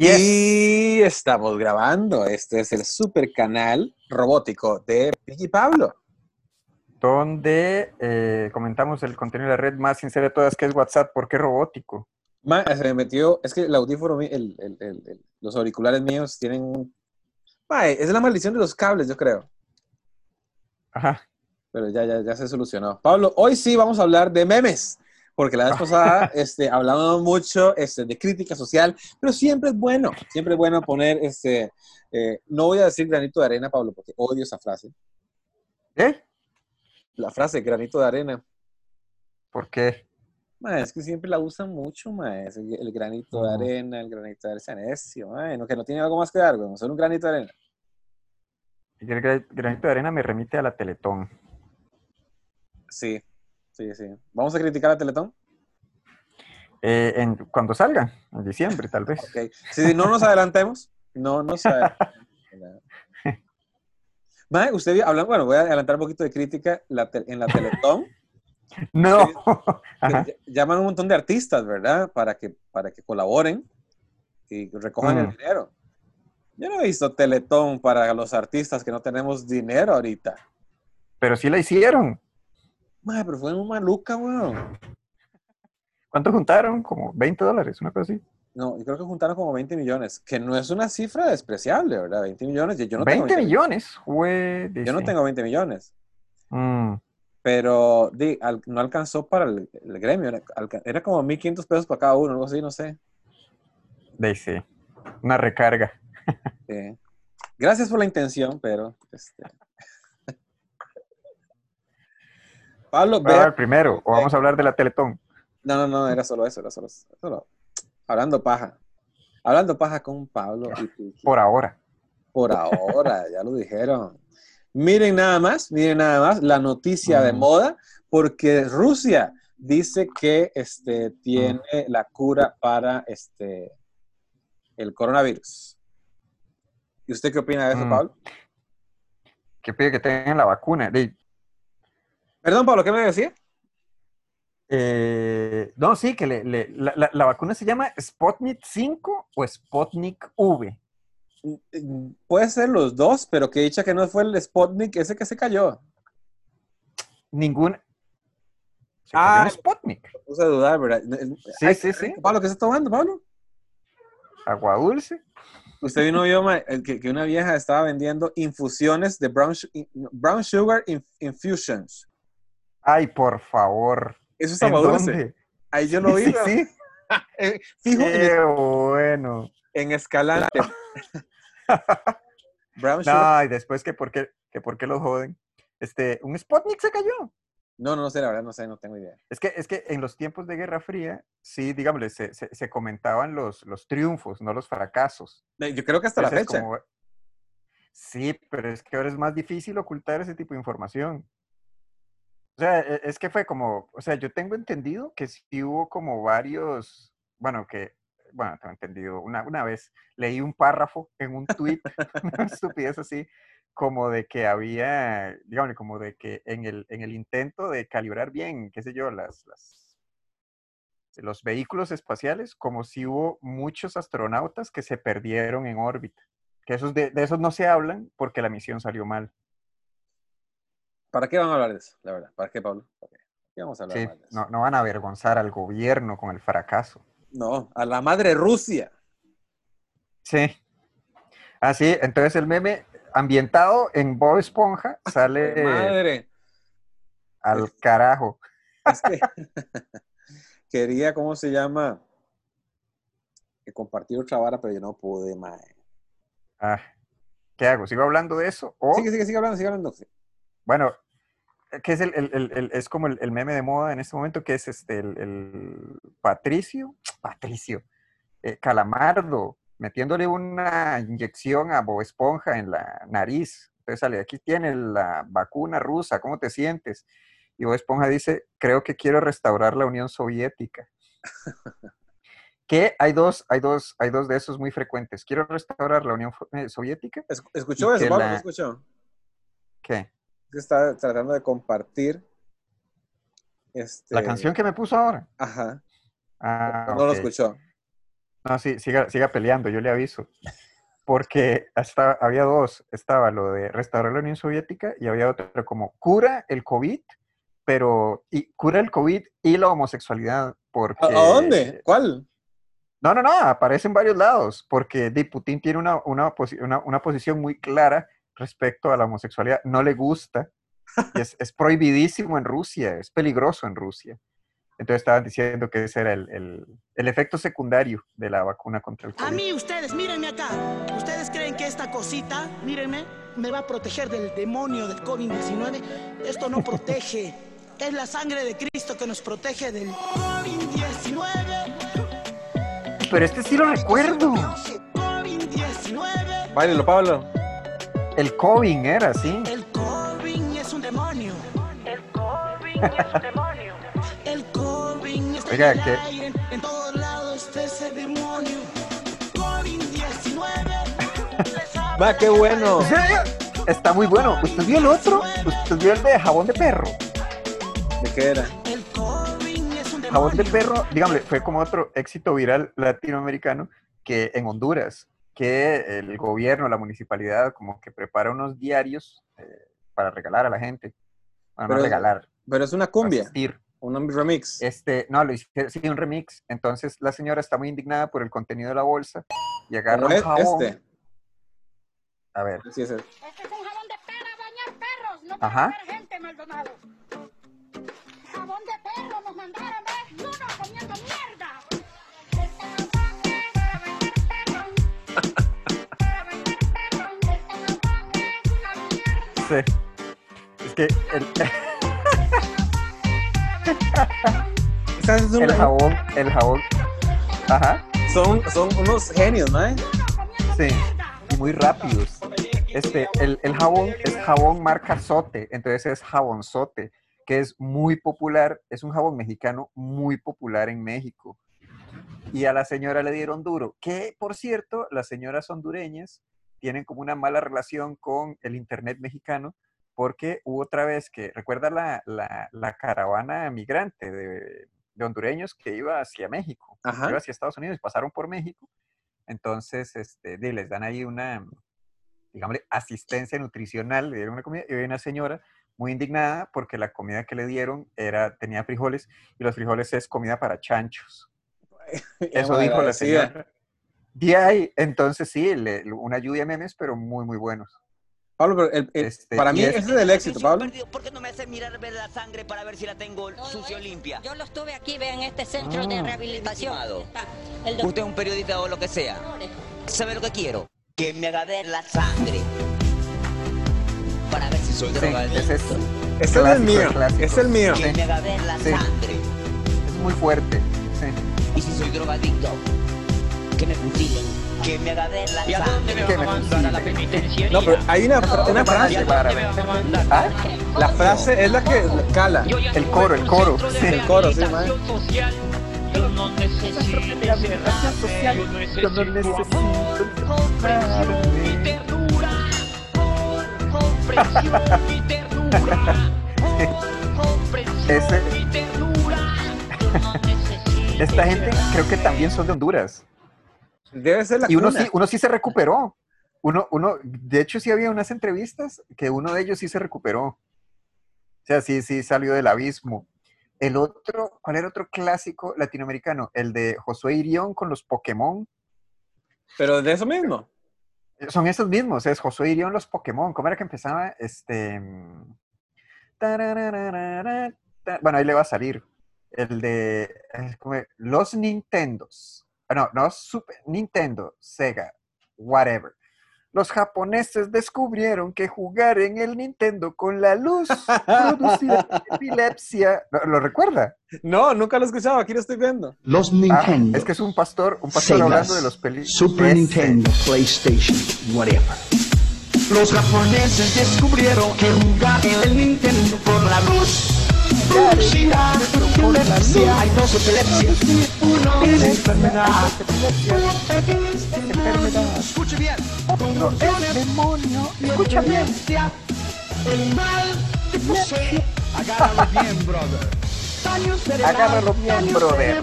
Y estamos grabando. Este es el super canal robótico de Piggy Pablo. Donde eh, comentamos el contenido de la red más sincera de todas, que es WhatsApp. ¿Por qué robótico? Ma, se me metió, es que el audífono, el, el, el, los auriculares míos tienen un... Ma, es la maldición de los cables, yo creo. Ajá. Pero ya, ya, ya se solucionó. Pablo, hoy sí vamos a hablar de memes porque la vez pasada este, hablamos mucho este, de crítica social, pero siempre es bueno, siempre es bueno poner, este, eh, no voy a decir granito de arena, Pablo, porque odio esa frase. ¿Eh? La frase granito de arena. ¿Por qué? Ma, es que siempre la usan mucho, ma, el, el granito de arena, el granito de arena, necio, ma, no, que no tiene algo más que dar, solo un granito de arena. Y el granito de arena me remite a la Teletón. Sí, Sí, sí. ¿Vamos a criticar a Teletón? Eh, en, cuando salga, en diciembre, tal vez. Okay. Si no nos adelantemos, no nos adelantemos. usted hablando, bueno, voy a adelantar un poquito de crítica la en la Teletón. No. Llaman un montón de artistas, ¿verdad? Para que, para que colaboren y recojan el Mm. dinero. Yo no he visto Teletón para los artistas que no tenemos dinero ahorita. Pero sí la hicieron. Madre, pero fue muy maluca, weón. ¿Cuánto juntaron? Como 20 dólares, una cosa así. No, yo creo que juntaron como 20 millones, que no es una cifra despreciable, ¿verdad? 20 millones. Yo no tengo 20 millones, güey. Yo no tengo 20 millones. Mm, Pero di, al- no alcanzó para el, el gremio. Era, era como 1.500 pesos para cada uno, algo así, no sé. sí. Una recarga. Eh, gracias por la intención, pero... Este... Pablo, a ver primero, o vamos a hablar de la Teletón. No, no, no, era solo eso, era solo eso. solo- Hablando paja. Hablando paja con Pablo y. Por ahora. Por ahora, ya lo dijeron. Miren nada más, miren nada más la noticia de Mm. moda, porque Rusia dice que este, tiene la cura para este, el coronavirus. ¿Y usted qué opina de eso, Mm. Pablo? Que pide que tengan la vacuna. Perdón, Pablo, ¿qué me decía? eh, no, sí, que le- le- la, la- la vacuna se llama Sputnik 5 o Sputnik V. Puede ser los dos, pero que dicha que no fue el Sputnik ese que se cayó. Ninguna. Se Ah. cayó Sputnik. Me puse a dudar, ¿verdad? Sí, Ay, sí, sí. Pablo, ¿qué está tomando, Pablo? Agua dulce. Usted vino vio que, que una vieja estaba vendiendo infusiones de brown, brown sugar inf- infusions. Ay, por favor. Eso está ¿En muy dulce. dónde? Ahí yo lo vi. Sí, sí. Eh, Fijo, en, Qué bueno. en Escalante. brown. No, y después que por qué, que por qué los joden. Este, un Sputnik se cayó. No, no, no sé, la verdad, no sé, no tengo idea. Es que, es que en los tiempos de Guerra Fría, sí, digámosle, se, se- se comentaban los, los triunfos, no los fracasos. Eh, Yo creo que hasta la fecha. como- Sí, pero es que ahora es más difícil ocultar ese tipo de información. O sea, e- es que fue como, o sea, yo tengo entendido que sí hubo como varios, bueno, que, bueno, tengo entendido, una, una vez leí un párrafo en un tweet, una estupidez así, como de que había, digamos, como de que en el, en el intento de calibrar bien, qué sé yo, las, las, los vehículos espaciales, como si hubo muchos astronautas que se perdieron en órbita. Que esos de, de esos no se hablan porque la misión salió mal. ¿Para qué van a hablar de eso? La verdad, ¿para qué, Pablo? ¿Para qué? ¿Para qué vamos a hablar Sí, más de eso? no, no van a avergonzar al gobierno con el fracaso. No, a la madre Rusia. Sí. Así, entonces el meme ambientado en Bob Esponja sale Madre. al carajo. Es que quería, ¿cómo se llama? Que compartir otra vara, pero yo no pude, mae. Ah, ¿Qué hago? ¿Sigo hablando de eso? O, Sigue, sigue, sigue hablando, sigue hablando. bueno, que es el, el- el- es como el, el meme de moda en este momento, que es este el, el Patricio, Patricio, eh, Calamardo, metiéndole una inyección a Bob Esponja en la nariz. Entonces sale, aquí tiene la vacuna rusa, ¿cómo te sientes? Y Bob Esponja dice, creo que quiero restaurar la Unión Soviética. que hay dos, hay dos, hay dos de esos muy frecuentes. Quiero restaurar la Unión eh, Soviética. Es- ¿Escuchó eso, escuchó? ¿Qué? Está tratando de compartir. Este, La canción que me puso ahora. Ajá. Ah, no lo escuchó. No, sí, siga, siga peleando, yo le aviso. Porque hasta había dos. Estaba lo de restaurar la Unión Soviética y había otro como cura el COVID, pero y cura el COVID y la homosexualidad. Porque, ¿A, dónde? ¿Cuál? No, no, no, aparece en varios lados, porque Putin tiene una, una- una posición muy clara respecto a la homosexualidad. No le gusta. y es, es prohibidísimo en Rusia, es peligroso en Rusia. Entonces estaban diciendo que ese era el, el- el efecto secundario de la vacuna contra el A COVID. mí ustedes, mírenme acá. ¿Ustedes creen que esta cosita, mírenme, me va a proteger del demonio del COVID-19? Esto no protege. Es la sangre de Cristo que nos protege del COVID-19. Pero este sí lo recuerdo. COVID-19. Báilelo, Pablo. El COVID era, sí. El COVID es un demonio. El COVID es un demonio. El COVID está Oiga, en el ¿qué? aire. En todos lados está ese demonio. COVID-19. Va, qué bueno. Está muy bueno. ¿Usted vio el otro? ¿Usted vio el de jabón de perro? ¿De qué era? El COVID es un Jabón de demonio. perro, dígame, fue como otro éxito viral latinoamericano que en Honduras, que el gobierno, la municipalidad, como que prepara unos diarios eh, para regalar a la gente. Bueno, no Pero- regalar, Pero es una cumbia, asistir. un remix. Este, no, lo hicieron, sí, un remix. Entonces la señora está muy indignada por el contenido de la bolsa y agarra un es- jabón. este. A ver, Sí, ese. Este es un jabón de para bañar perros, no Ajá. para bañar gente, Maldonado. Jabón de perro nos mandaron, ¿ves? Uno comiendo mierda. Sí. Es que el, Esa es un- el jabón, el jabón. Ajá. son, son unos genios, ¿no? Sí, y muy rápidos. Este, el, el jabón es jabón marca Sote, entonces es jabonzote, que es muy popular, es un jabón mexicano muy popular en México. Y a la señora le dieron duro, que por cierto, las señoras hondureñas tienen como una mala relación con el Internet mexicano, porque hubo otra vez que, recuerda la, la- la caravana migrante de, de hondureños que iba hacia México, Ajá. iba hacia Estados Unidos y pasaron por México. Entonces, este, les dan ahí una, digamos, asistencia nutricional, le dieron una comida, y hay una señora muy indignada porque la comida que le dieron era, tenía frijoles, y los frijoles es comida para chanchos. Eso dijo la señora. De ahí, entonces sí, le- una lluvia de memes, pero muy, muy buenos. Pablo, pero el- el- Este, para mí es- ese es el éxito, Pablo. ¿Por qué no me hace mirar ver la sangre para ver si la tengo sucia o limpia? Yo lo estuve aquí, ve, en este centro de Ah. rehabilitación. Estimado. Está el Usted es un periodista o lo que sea. ¿Sabe lo que quiero? Que me haga ver la sangre. Para ver si soy Sí, drogadicto. es, Ese es el Clásico, mío. clásico. Es el mío. Que me haga ver la Sí. sangre. es muy fuerte. sí. Y si soy drogadicto, que me fusilen. Que me haga ver la ¿Y a dónde me van a me mandar a la penitenciaría? No, pero hay una, una ¿Y a frase. dónde me van a mandar? ¿Ah? La frase es la que cala. Yo El coro, el coro, sí, el coro, sí, social. Yo no necesito encerrarme, yo necesito amor, comprensión y ternura. Comprensión y ternura. Comprensión y ternura. No necesito Esta gente creo que también son de Honduras. Debe ser la Y uno cuna. sí, uno sí se recuperó. Uno, uno, de hecho, sí había unas entrevistas que uno de ellos sí se recuperó. O sea, sí, sí salió del abismo. El otro, ¿cuál era otro clásico latinoamericano? El de Josué Irión con los Pokémon. Pero de eso mismo. Son esos mismos, es Josué Irión, los Pokémon. ¿Cómo era que empezaba? Este. Bueno, ahí le va a salir. El de. los Nintendos. Ah, No, no Super Nintendo, Sega, whatever. Los japoneses descubrieron que jugar en el Nintendo con la luz producía epilepsia. ¿Lo, lo recuerda? No, nunca lo he escuchado. Aquí lo estoy viendo. Los Ah, Nintendo. es que es un pastor, un pastor Segas, hablando de los películas. Super Nintendo, PlayStation, whatever. Los japoneses descubrieron que jugar en el Nintendo por la luz Hay dos epilepsias. Uno es enfermedad. Escuche bien. Demonio. Escucha bien. El mal te posee. Agárralo bien, brother. daño cerebral. Agárralo bien, brother.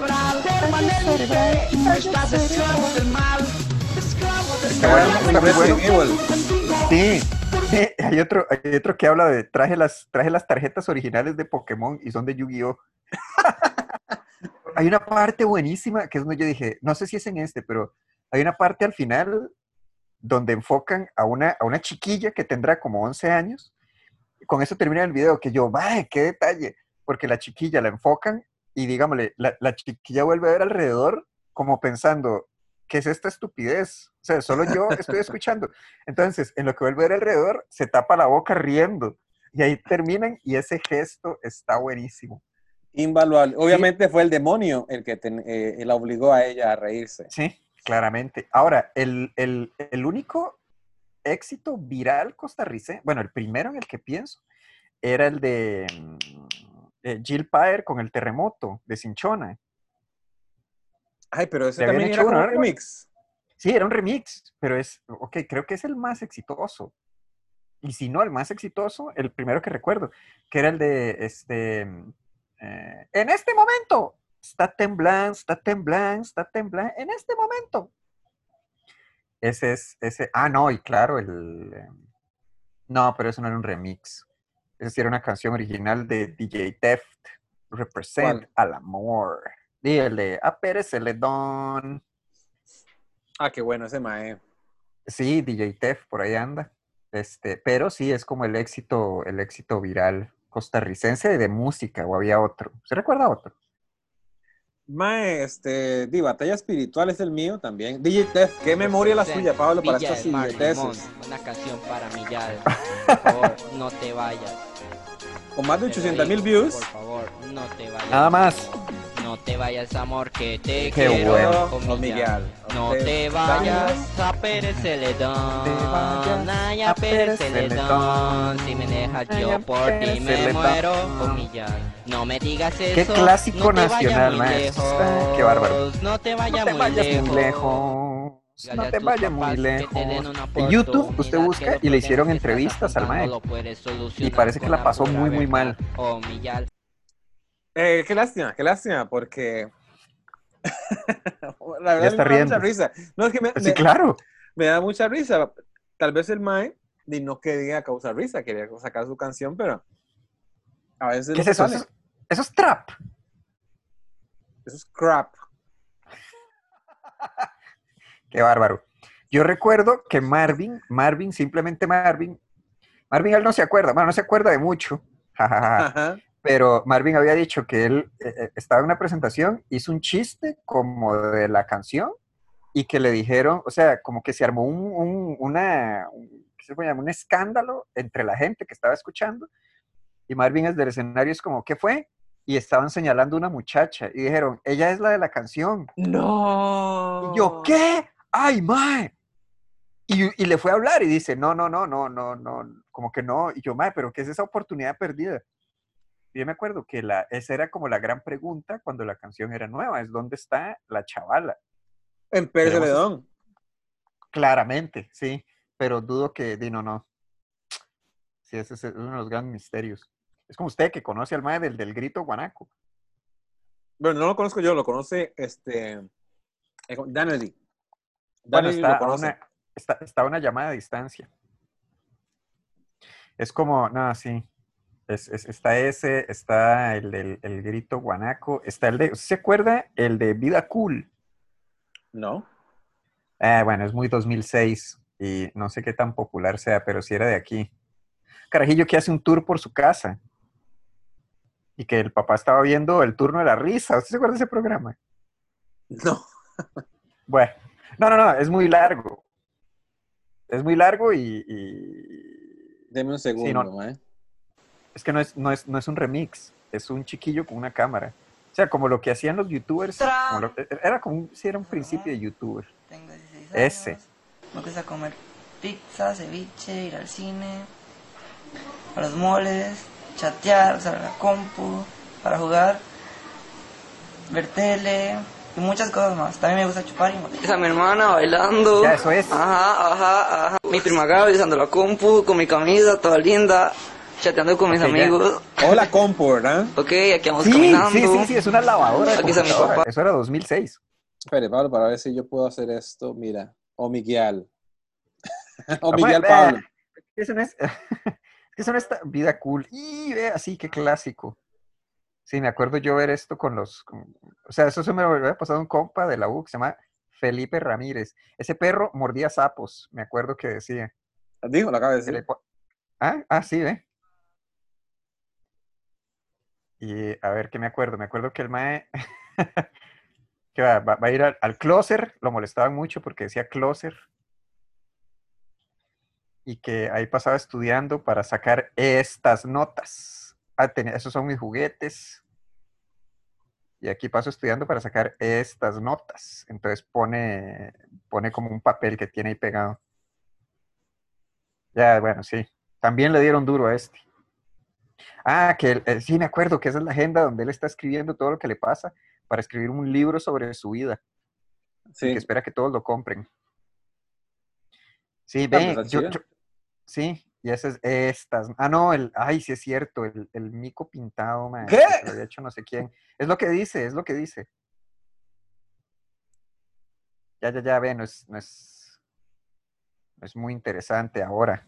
permanente. Estás esclavo del mal. Esclavo del Está mal. bueno, está muy bueno. Resident Evil. Sí, hay otro, hay otro que habla de traje las, traje las tarjetas originales de Pokémon y son de Yu-Gi-Oh! hay una parte buenísima que es donde yo dije, no sé si es en este, pero hay una parte al final donde enfocan a una, a una chiquilla que tendrá como 11 años. Con eso termina el video, que yo, ¡vaya, qué detalle! Porque la chiquilla la enfocan y digámosle, la chiquilla vuelve a ver alrededor como pensando, ¿qué es esta estupidez? O sea, solo yo estoy escuchando. Entonces, en lo que vuelve a ver alrededor, se tapa la boca riendo. Y ahí terminan y ese gesto está buenísimo. Invaluable. Obviamente fue el demonio el que eh, la obligó a ella a reírse. Sí, claramente. Ahora, el, el- el único éxito viral costarricense, bueno, el primero en el que pienso, era el de eh, Jill Paer con el terremoto de Cinchona. Ay, pero ese también hecho era un remix. Sí, era un remix, pero es, ok, creo que es el más exitoso. Y si no, el más exitoso, el primero que recuerdo, que era el de, este, eh, en este momento, está temblando, está temblando, está temblando, en este momento. Ese es, ese, ah, no, y claro, el, eh, no, pero eso no era un remix. Esa sí era una canción original de DJ Theft, Represent ¿Cuál? al amor. De A Pérez Celedón. Ah, qué bueno ese mae. Sí, DJ Tef, por ahí anda. Este, pero sí es como el éxito, el éxito viral costarricense de música, o había otro. ¿Se recuerda otro? Mae, este, di, batalla espiritual es el mío también. DJ Tef, qué memoria la suya, Pablo, para Villa estas idioteces. Una canción para Millal. Por favor, no te vayas. Con más de Te lo 800 mil views. Por favor, no te vayas. Nada más. No te vayas, amor, que te Qué quiero. bueno. Millán. Miguel. No te vayas a Pérez Celedón. te vayas Ay, a a Pérez Celedón. Si me dejas Ay, yo por ti me muero con Millán. No me digas eso. Qué clásico no nacional, maestro. Qué bárbaro. No te No vayas, te muy, vayas lejos. muy lejos. No te vayas muy lejos. En YouTube usted busca y le hicieron entrevistas al mae. afrontando lo puedes solucionar parece que la pasó muy, muy mal. Eh, qué lástima, qué lástima, porque. la verdad Ya está me da mucha riendo. risa. No, es que me, Sí, me- claro. me da mucha risa. Tal vez el Mae ni no quería causar risa, quería sacar su canción, pero a veces ¿Qué no es eso? sale. Eso es, trap. Eso es crap. Qué bárbaro. Yo recuerdo que Marvin, Marvin, simplemente Marvin, Marvin él no se acuerda, bueno, no se acuerda de mucho, Ajá. Pero Marvin había dicho que él eh, eh, estaba en una presentación, hizo un chiste como de la canción y que le dijeron, o sea, como que se armó un, un- una, un- ¿qué se puede llamar? Un escándalo entre la gente que estaba escuchando y Marvin desde el escenario es como, ¿qué fue? Y estaban señalando a una muchacha y dijeron, ella es la de la canción. No. Y yo, ¿qué? ¡Ay, mae! Y, y le fue a hablar y dice, no, no, no, no, no, no, como que no. Y yo, mae, pero ¿qué es esa oportunidad perdida? Yo me acuerdo que la, esa era como la gran pregunta cuando la canción era nueva, es ¿dónde está la chavala? En Pérez. Claramente, sí, pero dudo que, di, no. Sí, ese es uno de los grandes misterios. Es como usted que conoce al mae del, del grito guanaco. Bueno, no lo conozco yo, lo conoce este. eh, Danelly. Bueno, está lo a, conoce. una, está, está a una llamada a distancia. Es como, no, sí. Es, es- está ese, está el del el grito guanaco, está el de, ¿usted ¿se acuerda? El de Vida Cool. No. Ah, bueno, es muy 2006 y no sé qué tan popular sea, pero sí era de aquí. Carajillo que hace un tour por su casa y que el papá estaba viendo el turno de la risa. ¿Usted se acuerda de ese programa? No. Bueno, no, no, no, es muy largo. Es muy largo y, y- Deme un segundo, no. mae. Es que no es, no, es, no es un remix, es un chiquillo con una cámara. O sea, como lo que hacían los youtubers. como lo- era como un, sí, era un principio de youtuber. Tengo 16 años. Ese. Me gusta comer pizza, ceviche, ir al cine, a los moles, chatear, usar la compu para jugar, ver tele y muchas cosas más. También me gusta chupar y morir. a mi hermana bailando. Ya, eso es. Ajá, ajá, ajá. Mi prima Gaby usando la compu con mi camisa toda linda. Chateando con mis ya. amigos. Hola, compu, ¿verdad? Ok, aquí vamos Sí, caminando. sí, sí, sí, es una lavadora. Aquí está mi papá. Eso era 2006. Espere, Pablo, para ver si yo puedo hacer esto. Mira, o Miguel. o Miguel Pablo. Eso no es, eso no es vida cool. Y ve así, qué clásico. Sí, me acuerdo yo ver esto con los. con- o sea, eso se me había pasado un compa de la U que se llama Felipe Ramírez. Ese perro mordía sapos, me acuerdo que decía. Dijo, lo acaba de le decir. ah, ah, sí, ve. Y a ver, ¿qué me acuerdo? Me acuerdo que el mae. que va, va- a ir al, al closer, lo molestaban mucho porque decía closer. Y que ahí pasaba estudiando para sacar estas notas. Ah, tenía- esos son mis juguetes. Y aquí paso estudiando para sacar estas notas. Entonces pone, pone como un papel que tiene ahí pegado. Ya, bueno, sí. También le dieron duro a este. Ah, que eh, sí, me acuerdo que esa es la agenda donde él está escribiendo todo lo que le pasa para escribir un libro sobre su vida. Sí. que espera que todos lo compren. Sí, ve, yo- yo- sí, y ese es estas. Ah, no, el, ay, sí es cierto, el, el mico pintado, man, ¿Qué? que lo había hecho no sé quién. Es lo que dice, es lo que dice. Ya, ya, ya, ve, no es, no es, no es muy interesante ahora.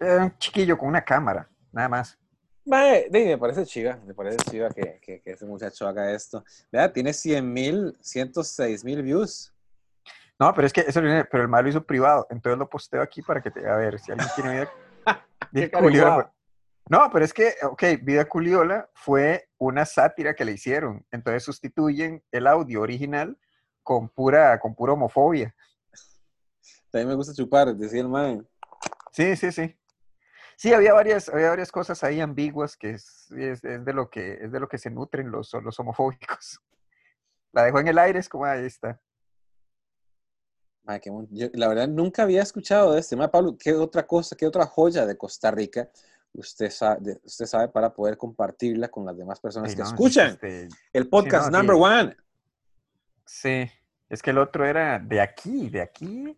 Eh, un chiquillo con una cámara, nada más. Mae, me parece chiva, me parece chiva que, que, que ese muchacho haga esto. Vea, tiene 100 mil, 106 mil views. No, pero es que eso, viene- pero el malo hizo privado, entonces lo posteo aquí para que te, a ver, si alguien tiene vida, vida culiola. cariguao. No, pero es que, ok, Vida Culiola fue una sátira que le hicieron, entonces sustituyen el audio original con pura, con pura homofobia. También me gusta chupar, decía el mae. Sí, sí, sí. Sí, había varias, había varias cosas ahí ambiguas que es, es- es de lo que es de lo que se nutren los, los homofóbicos. La dejó en el aire, es como ahí está. Qué yo, la verdad, nunca había escuchado de este. Mae, Pablo, ¿qué otra cosa, qué otra joya de Costa Rica usted sabe, usted sabe para poder compartirla con las demás personas Sí, que no, sí, escuchan este, el podcast no, number sí. one? Sí, es que el otro era de aquí, de aquí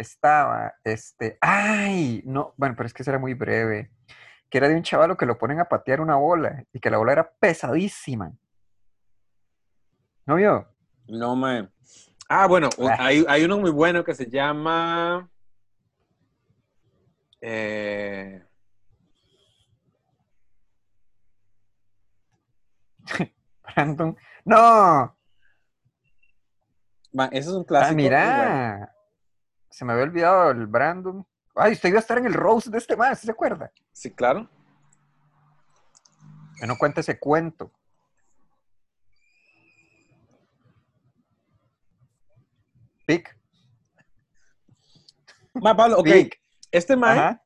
estaba, este, ay, no, bueno, pero es que ese era muy breve, que era de un chavalo que lo ponen a patear una bola y que la bola era pesadísima. ¿No vio? No, mae. Ah, bueno, Ah. hay, hay uno muy bueno que se llama. eh, Brandon, no, mae, ese es un ah, clásico. bueno. mira, se me había olvidado el Brandon. Ay, usted iba a estar en el roast de este más, ¿sí ¿se acuerda? Sí, claro. Que no cuenta ese cuento. Pic. Mae, Pablo, ok. Pic. Este mae Ajá.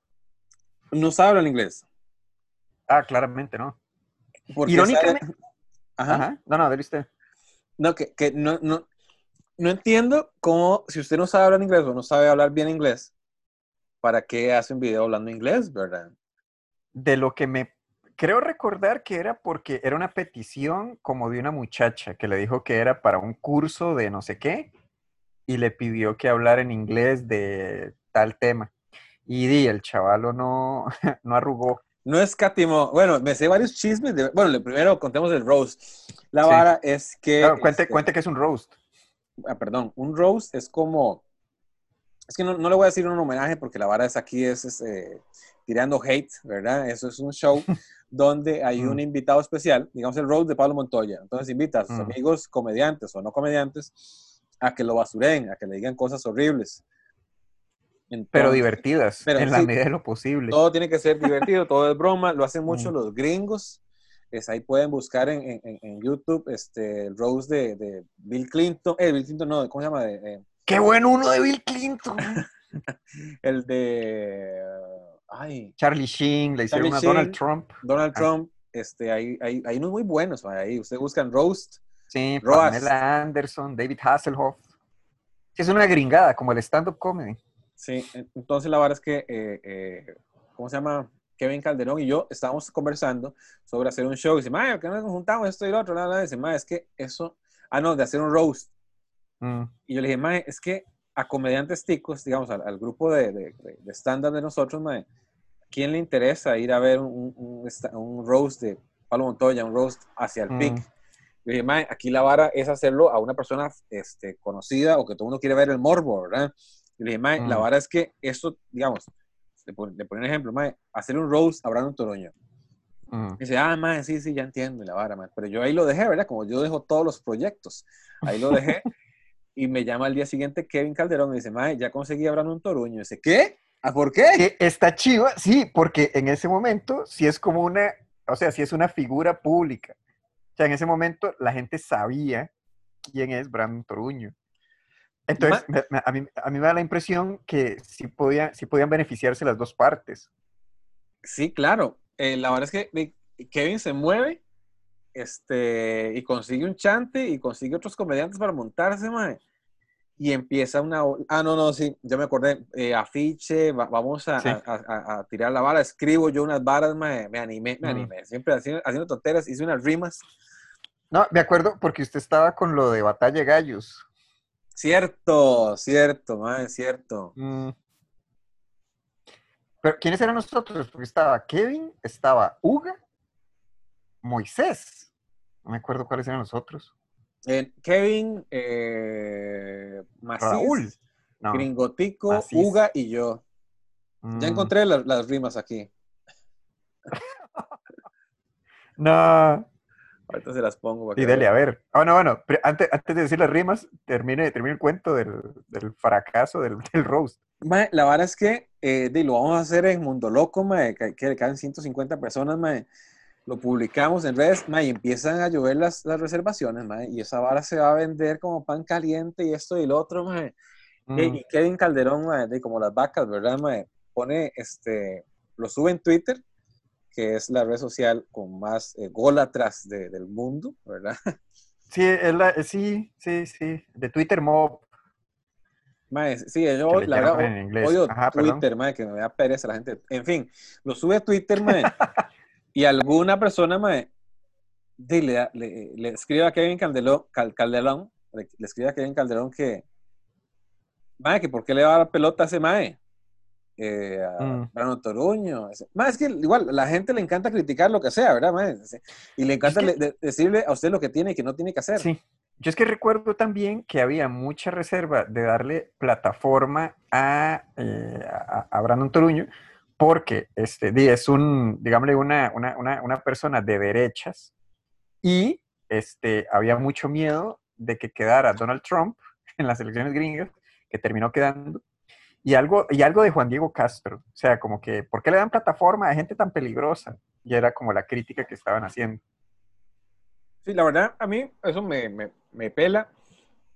no sabe hablar inglés. Ah, claramente no. porque Irónicamente. sabe- Ajá. Ajá. No, no, dele usted. No, que, que no, no, no entiendo cómo, si usted no sabe hablar inglés o no sabe hablar bien inglés, ¿para qué hace un video hablando inglés, verdad? De lo que me creo recordar que era porque era una petición como de una muchacha que le dijo que era para un curso de no sé qué y le pidió que hablara en inglés de tal tema. Y di, el chavalo no, no arrugó. No escatimó. Bueno, me sé varios chismes. De, bueno, primero contemos el roast. La Sí. vara es que. Claro, cuente, este, cuente que es un roast. Ah, perdón, un roast es como. Es que no, no le voy a decir un homenaje porque la vara es aquí, es, es, eh, tirando hate, ¿verdad? Eso es un show donde hay un Mm. invitado especial, digamos el roast de Pablo Montoya. Entonces invita a sus Mm. amigos comediantes o no comediantes a que lo basuren, a que le digan cosas horribles. Pero divertidas, pero en la medida de lo posible. todo tiene que ser divertido, todo es broma, lo hacen mucho Mm. los gringos. Es, ahí pueden buscar en, en- en- YouTube este, el roast de, de Bill Clinton, eh, Bill Clinton no, ¿cómo se llama? De, eh, ¡Qué bueno uno de Bill Clinton! el de, ay, Charlie Sheen, le hicieron Charlie a Sheen. Donald Trump. Donald Ah. Trump. Este, hay, hay, hay unos muy buenos, ahí ustedes buscan roast. Sí, Roast. Pamela Anderson, David Hasselhoff. Es una gringada, como el stand-up comedy. Sí, en- entonces la verdad es que, eh, eh, ¿cómo se llama? Kevin Calderón y yo estábamos conversando sobre hacer un show. Y dice, "Mae, ¿por qué no nos juntamos esto y lo otro? Nada, nada. Dice, "Mae, es que eso, ah, no, de hacer un roast. Mm, Y yo le dije, mae, es que a comediantes ticos, digamos, al, al grupo de, de, de stand-up de nosotros, mae, ¿quién le interesa ir a ver un, un, un roast de Pablo Montoya, un roast hacia el Mm. pic? Yo dije, mae, aquí la vara es hacerlo a una persona este, conocida o que todo el mundo quiere ver el morbo, ¿verdad? Yo le dije, mae, la Mm. vara es que esto, digamos, le pon- le pongo un ejemplo, mae, hacer un roast a Brandon Toroño. Dice, ah, mae, sí, sí, ya entiendo y la vara, mae. Pero yo ahí lo dejé, ¿verdad? Como yo dejo todos los proyectos. Ahí lo dejé. y me llama al día siguiente Kevin Calderón y dice, mae, ya conseguí a Brandon Toruño. dice, ¿qué? ¿Ah, por qué? Que está chiva, sí, porque en ese momento sí es como una, o sea, sí es una figura pública. O sea, en ese momento la gente sabía quién es Brandon Toruño. Entonces, me- me- a, mí, a mí me da la impresión que sí, podía, sí podían beneficiarse las dos partes. Sí, claro. Eh, la verdad es que Kevin se mueve este, y consigue un chante y consigue otros comediantes para montarse, mae. Y empieza una... Ah, no, no, sí, ya me acordé. Eh, afiche, va- vamos a, Sí. a- a- a tirar la vara. Escribo yo unas varas, mae. Me animé, me Mm. animé. Siempre haciendo, haciendo tonteras, hice unas rimas. No, me acuerdo porque usted estaba con lo de Batalla Gallos. Cierto, cierto, mae, cierto. Mm. Pero, ¿quiénes eran nosotros? Porque estaba Kevin, estaba Uga, Moisés. No me acuerdo cuáles eran los otros. Eh, Kevin, eh, Macís, Raúl. No. Gringotico, Macís. Uga y yo. Ya Mm. encontré las rimas aquí. No. Ahorita se las pongo. para Y dele, a ver. Ah, no, bueno, pero antes, antes de decir las rimas, termine, termine el cuento del, del fracaso del, del roast. Mae, la verdad es que eh, de, lo vamos a hacer en Mundo Loco, mae, que, que caen 150 personas, mae. Lo publicamos en redes, mae, y empiezan a llover las, las reservaciones, mae, y esa vara se va a vender como pan caliente y esto y lo otro, mae. Y- Mm. Y Kevin Calderón, mae, de como las vacas, ¿verdad, mae? Pone, este, lo sube en Twitter, que es la red social con más eh, gólatras de- del mundo, ¿verdad? Sí, es la- sí, sí, sí. De Twitter Mob. Mae, sí, yo, Que le la verdad, en inglés. odio Ajá. Twitter, mae, que me da pereza la gente. En fin, lo sube a Twitter, mae, y alguna persona, mae, le, le, le escribe a Kevin Calderón, Cal- Calderón le, le escribe a Kevin Calderón que, mae, que por qué le va a dar pelota a ese mae, eh, a Mm. Brano Toruño. Mae, es que igual, la gente le encanta criticar lo que sea, ¿verdad, mae? Y le encanta que- le- de- decirle a usted lo que tiene y que no tiene que hacer. Sí. Yo es que recuerdo también que había mucha reserva de darle plataforma a, eh, a, a Brandon Toruño, porque este, es un, digámosle, una, una, una, una persona de derechas y este, había mucho miedo de que quedara Donald Trump en las elecciones gringas, que terminó quedando, y algo, y algo de Juan Diego Castro. O sea, como que, ¿por qué le dan plataforma a gente tan peligrosa? Y era como la crítica que estaban haciendo. Sí, la verdad, a mí eso me, me, me pela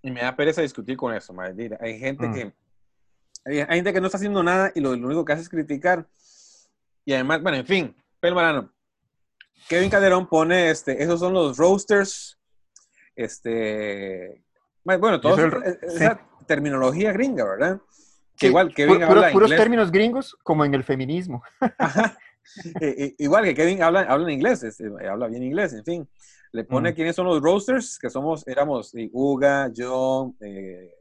y me da pereza discutir con eso, madre. Hay gente Mm. que hay, hay gente que no está haciendo nada y lo, lo único que hace es criticar. Y además, bueno, en fin, pelo marano. Kevin Calderón pone, este, esos son los roasters, este, bueno, el- esa terminología gringa, ¿verdad? Que igual Kevin puros, habla puros inglés. términos gringos como en el feminismo. Ajá. Eh, eh, igual que Kevin habla, habla en inglés, este, habla bien inglés, en fin. Le pone Mm. quiénes son los roasters, que somos, éramos eh, Uga, yo, eh,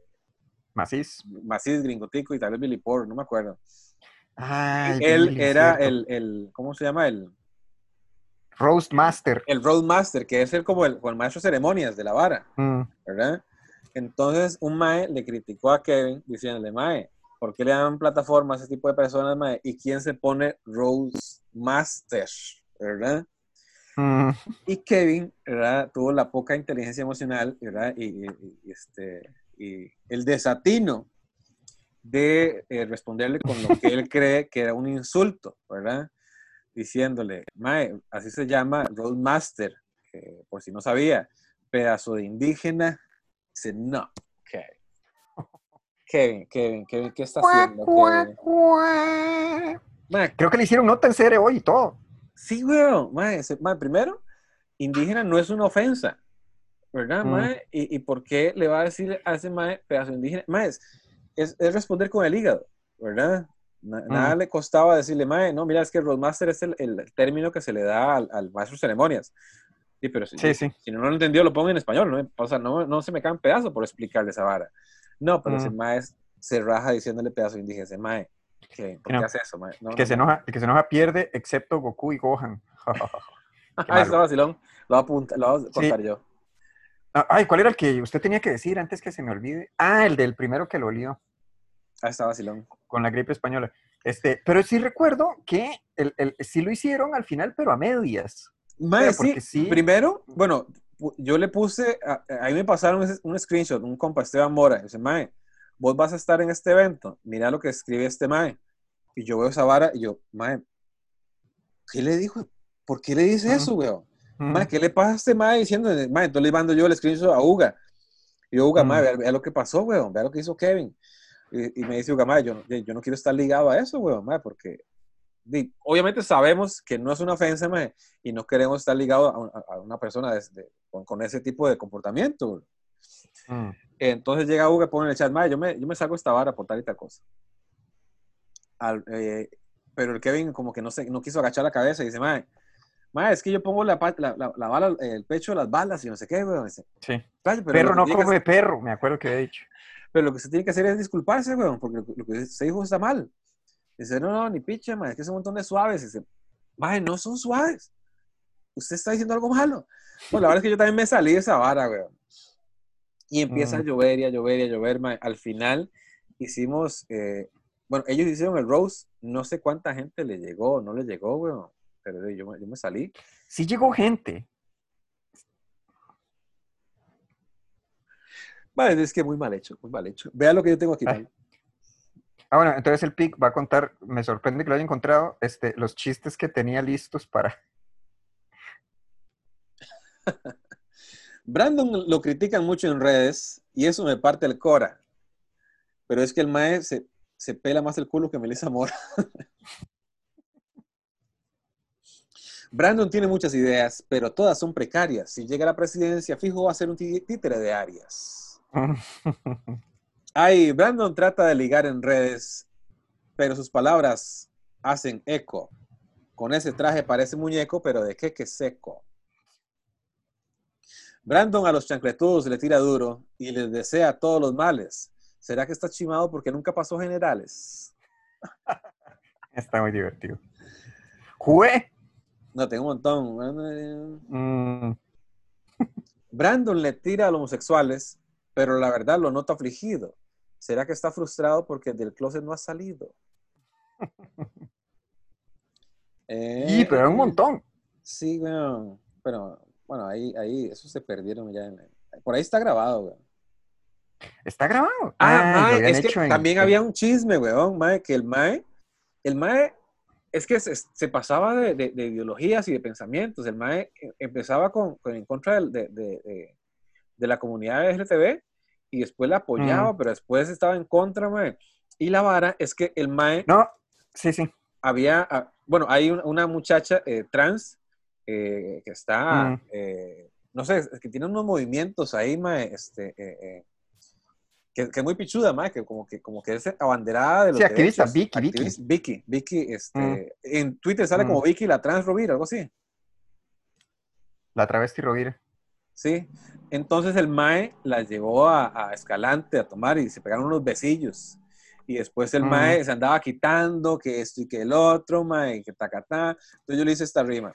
Macís. Macís, Gringotico y tal vez Billy Porter, no me acuerdo. Ay, Él Billy, era el, el, ¿cómo se llama? El, Roast Master. el Roadmaster, que es el, como el, como el maestro de ceremonias de la vara, Mm, ¿verdad? Entonces, un Mae le criticó a Kevin diciéndole, Mae, ¿por qué le dan plataforma a ese tipo de personas, Mae? ¿Y quién se pone Roadmaster, ¿verdad? mm, Y Kevin, ¿verdad? Tuvo la poca inteligencia emocional, ¿verdad? Y, y- y, este, y el desatino de eh, responderle con lo que él cree que era un insulto, ¿verdad? Diciéndole, Mae, así se llama Roadmaster, que por si no sabía, pedazo de indígena. Dice, no. Kevin, Kevin, Kevin, ¿qué está haciendo? Kevin? Creo que le hicieron nota en serio hoy y todo. Sí, weón. Ese- mae, primero, indígena no es una ofensa, ¿verdad, Mm. mae? ¿Y, y por qué le va a decir a ese mae pedazo indígena? Mae, es, es- es responder con el hígado, ¿verdad? Na- Nada Mm. le costaba decirle, mae, no, mira, es que Roadmaster es el, el término que se le da al, al maestro de ceremonias. Sí, pero si, Sí, sí. si no lo entendió, lo pongo en español, ¿no? O sea, no, no se me cae un pedazo por explicarle esa vara. No, pero ese Mm. mae se raja diciéndole pedazo de indígena, ese mae. ¿Qué? ¿Por No. qué hace eso, mae? No, El que, no, se no. enoja, el que se enoja pierde, excepto Goku y Gohan. Ah, está vacilón. Lo voy a, apunta- lo voy a cortar yo. Ah, Ay, ¿cuál era el que usted tenía que decir antes que se me olvide? Ah, el del primero que lo olió Ah, está vacilón. con la gripe española. Este, pero sí recuerdo que el, el- sí lo hicieron al final, pero a medias. Mae, Pero sí, porque sí. Primero, bueno, yo le puse, a, a mí me pasaron un screenshot, un compa Esteban Mora. Dice, Mae, vos vas a estar en este evento. Mira lo que escribe este Mae. Y yo veo esa vara y yo, Mae, ¿qué le dijo? ¿Por qué le dice eso, weón? Mae, ¿qué le pasa a este Mae diciendo? Mae, entonces le mando yo el screenshot a Uga. Y yo, Uga. Mae, vea, vea lo que pasó, weón. Vea lo que hizo Kevin. Y, y me dice Uga, Mae, yo, no- yo no quiero estar ligado a eso, weón, Mae, porque obviamente sabemos que no es una ofensa, Mae, y no queremos estar ligados a, un- a una persona de- de- con, con ese tipo de comportamiento. Mm. Entonces llega Uga, pone en el chat, yo me, yo me saco esta vara por tal y tal cosa. Al- eh, pero el Kevin como que no, se, no quiso agachar la cabeza y dice, Mae, Mae, es que yo pongo la, la, la, la bala, el pecho de las balas y no sé qué, weón. Dice, Sí. "Playo, pero Perro no come perro, me acuerdo que había dicho. pero lo que se tiene que hacer es disculparse, weón, porque lo, lo que se dijo está mal. Dice, no, no, ni picha, man, es que es un montón de suaves. Dice, man, no son suaves. Usted está diciendo algo malo. Bueno, la verdad es que yo también me salí de esa vara, weón. Y empieza a Mm. llover y a llover y a llover. Al final hicimos, eh, bueno, ellos hicieron el roast, no sé cuánta gente le llegó, no le llegó, weón. Pero yo, me- yo me salí. Sí llegó gente. Man, es que muy mal hecho, muy mal hecho. Vea lo que yo tengo aquí, Ay. Ah, bueno, entonces el PIC va a contar, me sorprende que lo haya encontrado, este, los chistes que tenía listos para... Brandon lo critican mucho en redes y eso me parte el cora. Pero es que el mae se, se pela más el culo que Melissa Mora. Brandon tiene muchas ideas, pero todas son precarias. Si llega a la presidencia, fijo va a ser un tí- títere de Arias. Ay, Brandon trata de ligar en redes, pero sus palabras hacen eco. Con ese traje parece muñeco, pero de qué que seco. Brandon a los chancletudos le tira duro y les desea todos los males. ¿Será que está chimado porque nunca pasó generales? Está muy divertido. ¡Jue! No, tengo un montón. Mm, Brandon le tira a los homosexuales, pero la verdad lo nota afligido. ¿Será que está frustrado porque del closet no ha salido? y, pero era un Eh, montón. Sí. Pero bueno, ahí, ahí, eso se perdieron ya. en- por ahí está grabado, weón. ¿Está grabado? Ah, mae, habían es que en- también había un chisme, weón, mae, que el mae, el mae, es que se, se pasaba de, de- de ideologías y de pensamientos. El mae eh, empezaba con, con- en contra de- de la comunidad LGTB y después la apoyaba, Mm. pero después estaba en contra, mae. Y la vara es que el mae No, sí, sí. había, ah, bueno, hay un- una muchacha eh, trans eh, que está, Mm. eh, no sé, es que tiene unos movimientos ahí, mae, este, eh, eh, que, que es muy pichuda, mae, que como que, como que es abanderada de los Sí, activista. Vicky, Vicky. Vicky, Vicky, este, Mm. en Twitter sale como Vicky la trans Rovira, algo así, La travesti Rovira. ¿Sí? Entonces el mae la llevó a, a Escalante a tomar y se pegaron unos besillos. Y después el Mm. mae se andaba quitando que esto y que el otro, mae, que tacatá. Entonces yo le hice esta rima.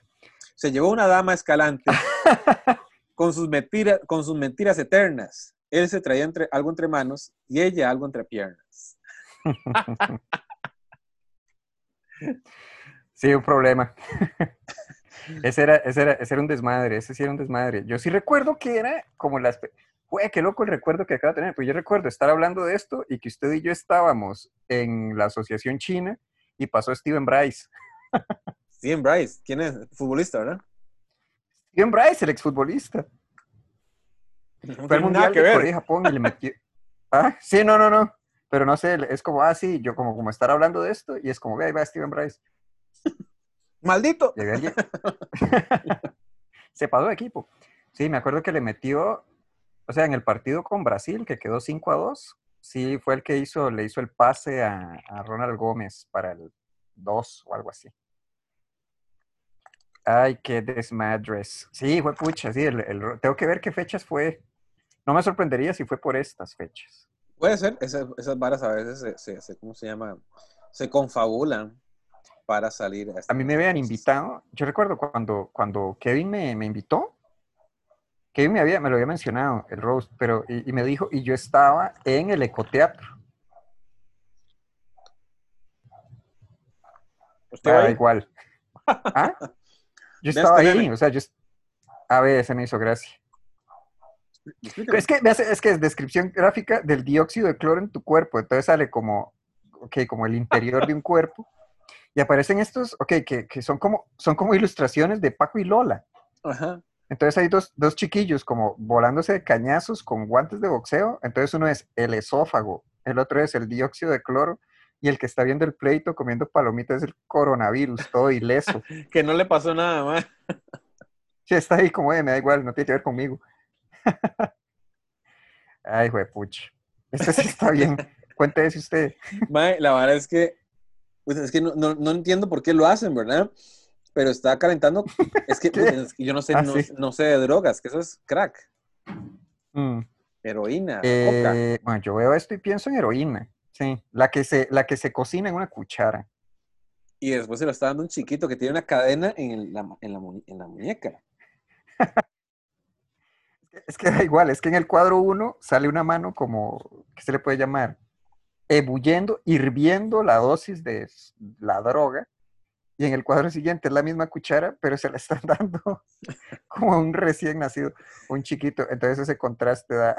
Se llevó una dama a Escalante con sus, mentiras, con sus mentiras eternas. Él se traía entre, algo entre manos y ella algo entre piernas. Sí, un problema. ese, era, ese, era, ese era un desmadre, ese sí era un desmadre. Yo sí recuerdo que era como las... Güey, qué loco el recuerdo que acaba de tener. Pues yo recuerdo estar hablando de esto y que usted y yo estábamos en la Asociación China y pasó Steven Bryce. Steven Bryce, ¿quién es? Futbolista, ¿verdad? Steven Bryce, el exfutbolista. No Fue al tiene Mundial que de ver. Corea y Japón y le metió... Ah, sí, no, no, no. Pero no sé, es como, ah, sí, yo como, como estar hablando de esto y es como, ve, ahí va Steven Bryce. Maldito. Llegué allí. Se pasó de equipo. Sí, me acuerdo que le metió, o sea, en el partido con Brasil, que quedó 5 a 2, sí, fue el que hizo, le hizo el pase a, a Ronald Gómez para el 2 o algo así. Ay, qué desmadres. Sí, fue pucha, sí, el- el- tengo que ver qué fechas fue. No me sorprendería si fue por estas fechas. Puede ser, esas, esas varas a veces se, se- se- ¿cómo se llama? se confabulan para salir a, este A mí me habían invitado, yo recuerdo cuando, cuando Kevin me, me invitó, Kevin me, había, me lo había mencionado, el roast, pero, y, y me dijo, y yo estaba en el ecoteatro. ¿Usted Ah, igual. ¿Ah? Yo estaba este ahí, meme. o sea, yo... A ver, se me hizo gracia. Es que, es que es descripción gráfica del dióxido de cloro en tu cuerpo. Entonces sale como, ok, como el interior de un cuerpo. Y aparecen estos, ok, que, que son, como, son como ilustraciones de Paco y Lola. Ajá. Entonces hay dos, dos chiquillos como volándose de cañazos con guantes de boxeo. Entonces uno es el esófago, el otro es el dióxido de cloro. Y el que está viendo el pleito comiendo palomitas es el coronavirus, todo ileso. Que no le pasó nada más. Sí, está ahí como, "Eh, me da igual, no tiene que ver conmigo. Ay, juepucha. Este sí está bien. Cuéntese usted. La verdad es que, pues, es que no, no- no entiendo por qué lo hacen, ¿verdad? Pero está calentando. Es que, ¿Qué? pues, es que yo no sé, Ah, no, sí. no sé de drogas, que eso es crack, Mm, heroína, coca. eh, bueno, yo veo esto y pienso en heroína. Sí, la que se, la que se cocina en una cuchara. Y después se lo está dando un chiquito que tiene una cadena en, el- la, en la en la muñeca. Es que da igual, es que en el cuadro 1 sale una mano como, ¿qué se le puede llamar? Ebulliendo, hirviendo la dosis de la droga. Y en el cuadro siguiente es la misma cuchara, pero se la están dando como a un recién nacido, un chiquito. Entonces ese contraste da...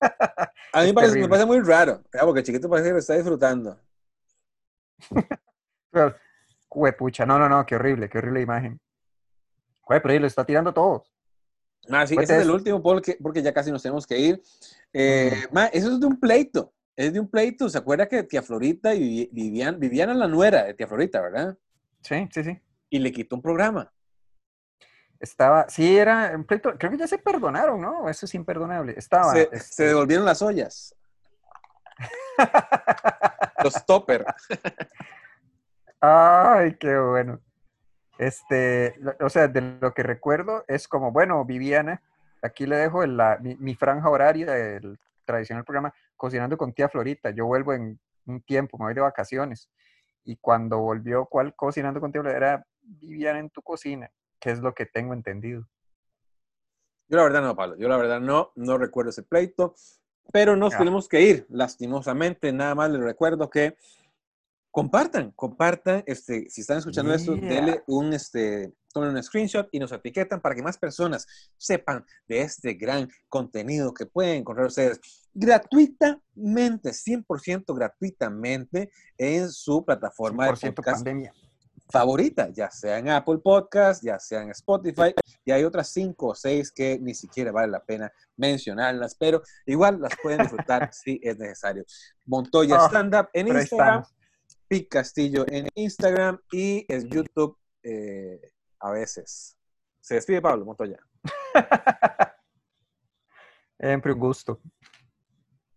A mí me parece, me terrible. parece muy raro, ¿verdad? porque el chiquito parece que lo está disfrutando. Pero, Juepucha, no, no, no, qué horrible, qué horrible imagen. Jue, pero ahí lo está tirando todos. Ah, sí, ese es el último porque, porque ya casi nos tenemos que ir. Eh, ma, eso es de un pleito. Es de un pleito. ¿Se acuerda que tía Florita y Vivi- Vivian, Viviana la nuera de tía Florita, ¿verdad? Sí, sí, sí. Y le quitó un programa. Estaba, sí, era un pleito, creo que ya se perdonaron, ¿no? Eso es imperdonable. Estaba. Se, este, se devolvieron las ollas. Los topper. Ay, qué bueno. Este, o sea, de lo que recuerdo es como, bueno, Viviana, aquí le dejo el- la- mi, mi franja horaria del tradicional programa Cocinando con tía Florita. Yo vuelvo en un tiempo, me voy de vacaciones. Y cuando volvió, ¿cuál Cocinando con tía Florita? Era Viviana en tu cocina, que es lo que tengo entendido. Yo la verdad no, Pablo. Yo la verdad no, no recuerdo ese pleito. Pero nos Ah. tenemos que ir, lastimosamente. Nada más les recuerdo que compartan, compartan. Este, si están escuchando esto, denle un, este, tomen un screenshot y nos etiquetan para que más personas sepan de este gran contenido que pueden encontrar ustedes gratuitamente, 100% gratuitamente en su plataforma de 100% podcast pandemia. favorita, ya sea en Apple Podcast, ya sea en Spotify, y hay otras cinco o seis que ni siquiera vale la pena mencionarlas, pero igual las pueden disfrutar si es necesario. Montoya Ah, Stand Up en Instagram, estamos. Pic Castillo en Instagram y en YouTube eh, a veces. Se despide Pablo Montoya. Siempre un gusto.